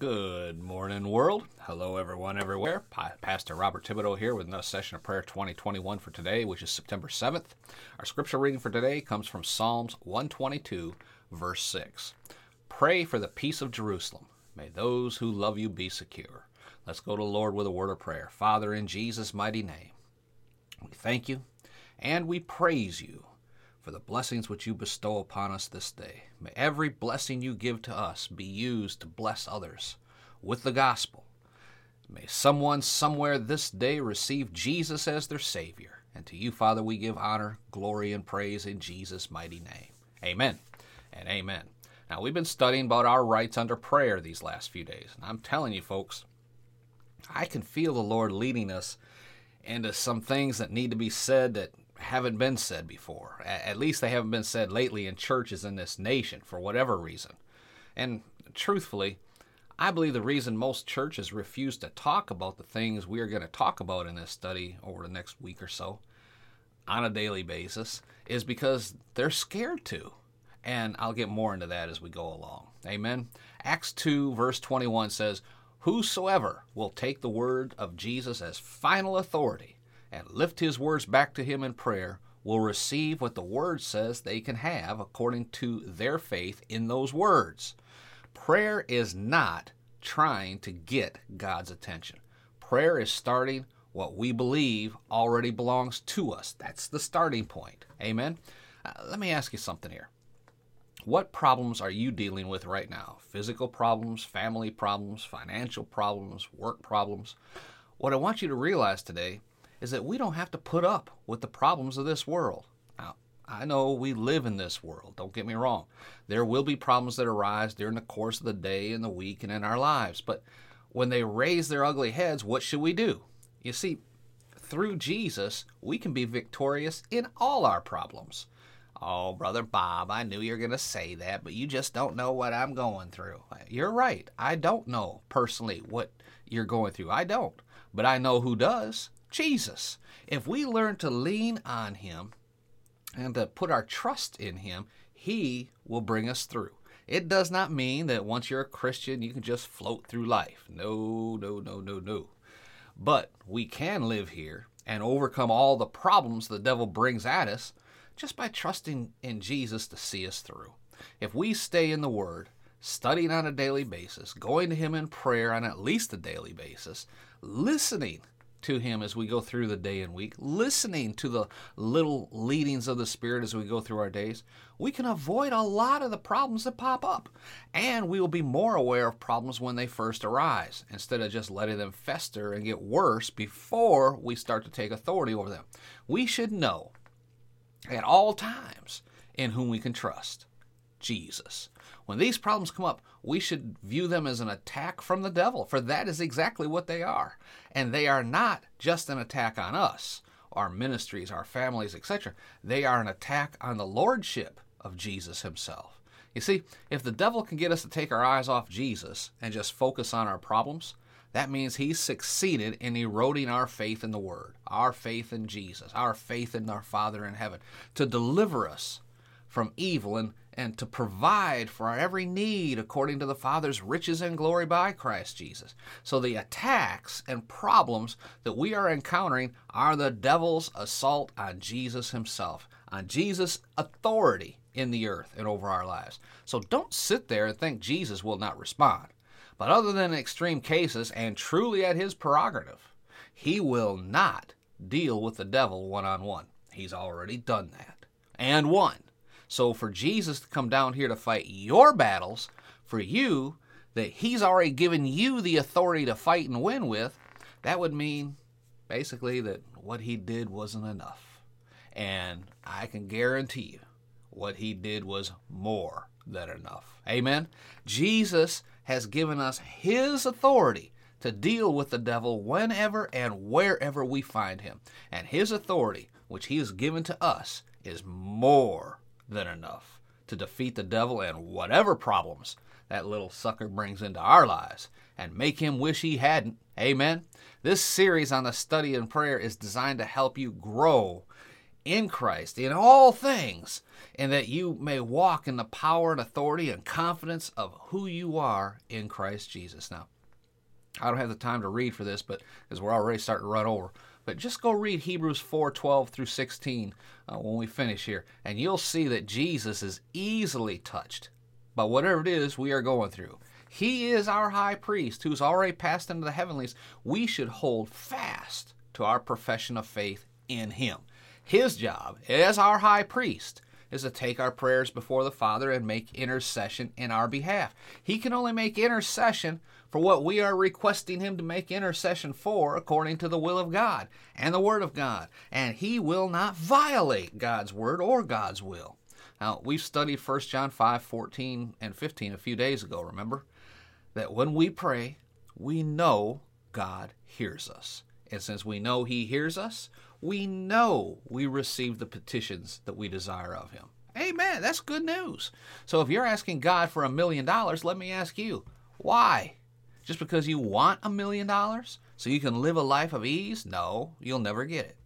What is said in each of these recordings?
Good morning, world. Hello, everyone, everywhere. Pastor Robert Thibodeau here with another session of prayer 2021 for today, which is September 7th. Our scripture reading for today comes from Psalms 122, verse 6. Pray for the peace of Jerusalem. May those who love you be secure. Let's go to the Lord with a word of prayer. Father, in Jesus' mighty name, we thank you and we praise you for the blessings which you bestow upon us this day. May every blessing you give to us be used to bless others with the gospel. May someone somewhere this day receive Jesus as their Savior. And to you, Father, we give honor, glory, and praise in Jesus' mighty name. Amen and amen. Now, we've been studying about our rights under prayer these last few days. And I'm telling you, folks, I can feel the Lord leading us into some things that need to be said that haven't been said before. At least they haven't been said lately in churches in this nation for whatever reason. And truthfully, I believe the reason most churches refuse to talk about the things we are going to talk about in this study over the next week or so on a daily basis is because they're scared to. And I'll get more into that as we go along. Amen. Acts 2, verse 21 says, Whosoever will take the word of Jesus as final authority and lift his words back to him in prayer will receive what the word says they can have according to their faith in those words. Prayer is not trying to get God's attention. Prayer is starting what we believe already belongs to us. That's the starting point. Amen. Uh, let me ask you something here. What problems are you dealing with right now? Physical problems, family problems, financial problems, work problems? What I want you to realize today is that we don't have to put up with the problems of this world. Now, I know we live in this world, don't get me wrong. There will be problems that arise during the course of the day and the week and in our lives, but when they raise their ugly heads, what should we do? You see, through Jesus, we can be victorious in all our problems. Oh, Brother Bob, I knew you were going to say that, but you just don't know what I'm going through. You're right. I don't know personally what you're going through. I don't. But I know who does. Jesus. If we learn to lean on Him and to put our trust in Him, He will bring us through. It does not mean that once you're a Christian, you can just float through life. No, no, no, no, no. But we can live here and overcome all the problems the devil brings at us just by trusting in Jesus to see us through. If we stay in the Word, studying on a daily basis, going to Him in prayer on at least a daily basis, listening to Him as we go through the day and week, listening to the little leadings of the Spirit as we go through our days, we can avoid a lot of the problems that pop up. And we will be more aware of problems when they first arise, instead of just letting them fester and get worse before we start to take authority over them. We should know at all times in whom we can trust Jesus. When these problems come up, we should view them as an attack from the devil, for that is exactly what they are. And they are not just an attack on us, our ministries, our families, etc. They are an attack on the lordship of Jesus himself. You see, if the devil can get us to take our eyes off Jesus and just focus on our problems, that means he's succeeded in eroding our faith in the Word, our faith in Jesus, our faith in our Father in heaven, to deliver us from evil and and to provide for our every need according to the Father's riches and glory by Christ Jesus. So the attacks and problems that we are encountering are the devil's assault on Jesus himself, on Jesus' authority in the earth and over our lives. So don't sit there and think Jesus will not respond. But other than extreme cases and truly at his prerogative, he will not deal with the devil one on one. He's already done that and won. So for Jesus to come down here to fight your battles for you, that he's already given you the authority to fight and win with, that would mean basically that what he did wasn't enough. And I can guarantee you what he did was more than enough. Amen. Jesus has given us his authority to deal with the devil whenever and wherever we find him. And his authority, which he has given to us, is more than enough to defeat the devil and whatever problems that little sucker brings into our lives and make him wish he hadn't. Amen. This series on the study and prayer is designed to help you grow in Christ in all things, and that you may walk in the power and authority and confidence of who you are in Christ Jesus. Now, I don't have the time to read for this, but because we're already starting to run over. But just go read Hebrews 4 12 through 16 uh, when we finish here, and you'll see that Jesus is easily touched by whatever it is we are going through. He is our high priest who's already passed into the heavenlies. We should hold fast to our profession of faith in Him. His job as our high priest is to take our prayers before the Father and make intercession in our behalf. He can only make intercession for what we are requesting Him to make intercession for according to the will of God and the Word of God. And He will not violate God's Word or God's will. Now, we studied 1 John 5 14 and 15 a few days ago, remember? That when we pray, we know God hears us. And since we know He hears us, we know we receive the petitions that we desire of Him. Amen. That's good news. So if you're asking God for a million dollars, let me ask you, why? Just because you want a million dollars so you can live a life of ease? No, you'll never get it.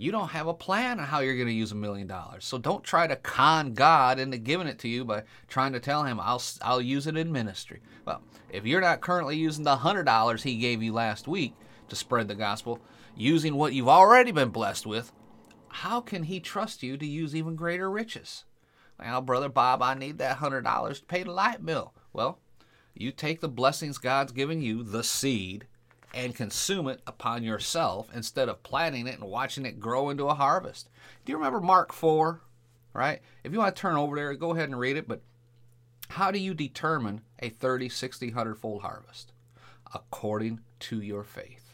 You don't have a plan on how you're going to use a million dollars. So don't try to con God into giving it to you by trying to tell him I'll I'll use it in ministry. Well, if you're not currently using the $100 he gave you last week to spread the gospel, using what you've already been blessed with, how can he trust you to use even greater riches? Well, brother Bob, I need that $100 to pay the light bill. Well, you take the blessings God's given you, the seed, and consume it upon yourself instead of planting it and watching it grow into a harvest. Do you remember Mark 4? Right? If you want to turn over there, go ahead and read it. But how do you determine a 30, 60, 100 fold harvest? According to your faith.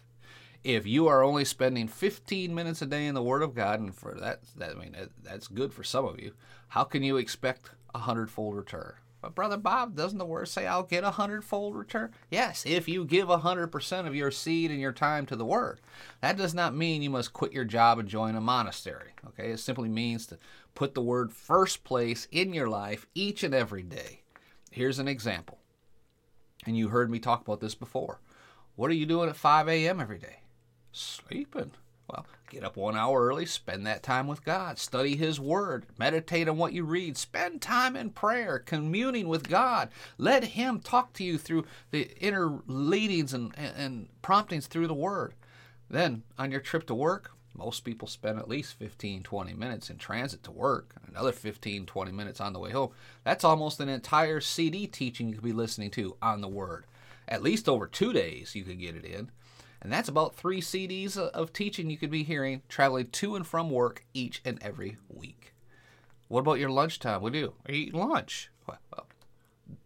If you are only spending 15 minutes a day in the Word of God, and for that, that I mean, that's good for some of you, how can you expect a hundredfold return? But Brother Bob, doesn't the word say I'll get a hundredfold return? Yes, if you give a hundred percent of your seed and your time to the word. That does not mean you must quit your job and join a monastery. Okay, it simply means to put the word first place in your life each and every day. Here's an example. And you heard me talk about this before. What are you doing at 5 a.m. every day? Sleeping. Well, get up one hour early, spend that time with God, study His Word, meditate on what you read, spend time in prayer, communing with God. Let Him talk to you through the inner leadings and, and promptings through the Word. Then, on your trip to work, most people spend at least 15, 20 minutes in transit to work, another 15, 20 minutes on the way home. That's almost an entire CD teaching you could be listening to on the Word. At least over two days, you could get it in. And that's about three CDs of teaching you could be hearing traveling to and from work each and every week. What about your lunchtime? What do you do? Lunch? Well,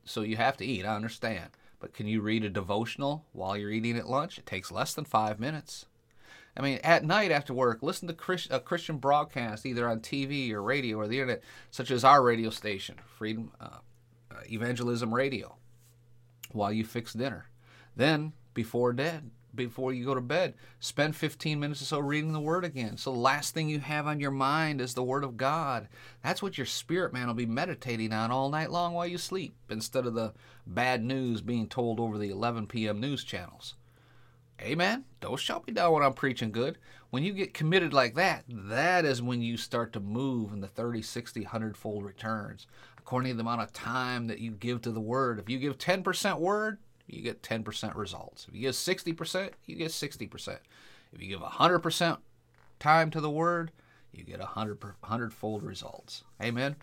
so you have to eat, I understand. But can you read a devotional while you're eating at lunch? It takes less than five minutes. I mean, at night after work, listen to Christ, a Christian broadcast either on TV or radio or the internet, such as our radio station, Freedom uh, uh, Evangelism Radio, while you fix dinner. Then, before bed, before you go to bed. Spend 15 minutes or so reading the Word again. So the last thing you have on your mind is the Word of God. That's what your spirit man will be meditating on all night long while you sleep, instead of the bad news being told over the 11 p.m. news channels. Amen. Don't shut me down when I'm preaching good. When you get committed like that, that is when you start to move in the 30, 60, 100 fold returns according to the amount of time that you give to the Word. If you give 10% Word, you get 10% results. If you give 60%, you get 60%. If you give 100% time to the word, you get 100 hundredfold results. Amen.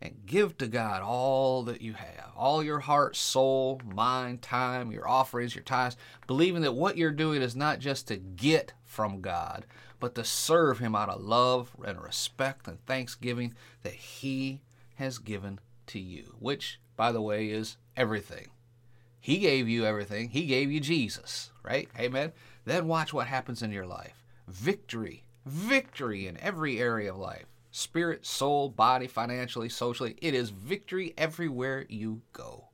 And give to God all that you have, all your heart, soul, mind, time, your offerings, your tithes, believing that what you're doing is not just to get from God, but to serve Him out of love and respect and thanksgiving that He has given to you, which, by the way, is everything. He gave you everything. He gave you Jesus, right? Amen. Then watch what happens in your life. Victory, victory in every area of life spirit, soul, body, financially, socially. It is victory everywhere you go.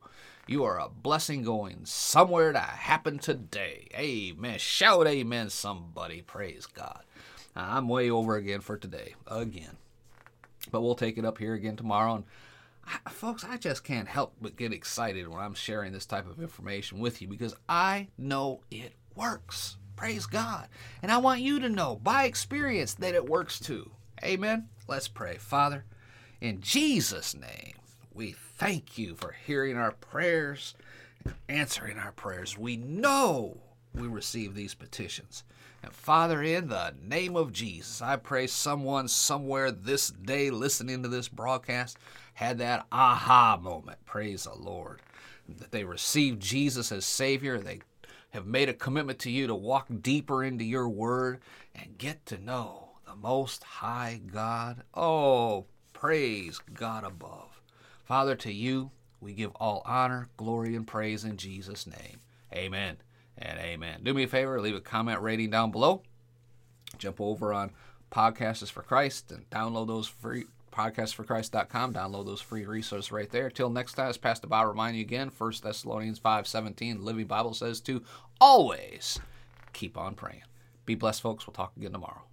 You are a blessing going somewhere to happen today. Amen. Shout amen, somebody. Praise God. I'm way over again for today. Again. But we'll take it up here again tomorrow. And Folks, I just can't help but get excited when I'm sharing this type of information with you because I know it works. Praise God. And I want you to know by experience that it works too. Amen. Let's pray. Father, in Jesus' name, we thank you for hearing our prayers answering our prayers. We know we receive these petitions. And Father, in the name of Jesus, I pray someone somewhere this day listening to this broadcast had that aha moment. Praise the Lord. That they received Jesus as Savior. They have made a commitment to you to walk deeper into your word and get to know the Most High God. Oh, praise God above. Father, to you we give all honor, glory, and praise in Jesus' name. Amen and amen. Do me a favor, leave a comment rating down below. Jump over on Podcasts for Christ and download those free podcastforchrist.com. Download those free resources right there. Till next time, as Pastor Bob remind you again, 1 Thessalonians 5.17, Living Bible says to always keep on praying. Be blessed, folks. We'll talk again tomorrow.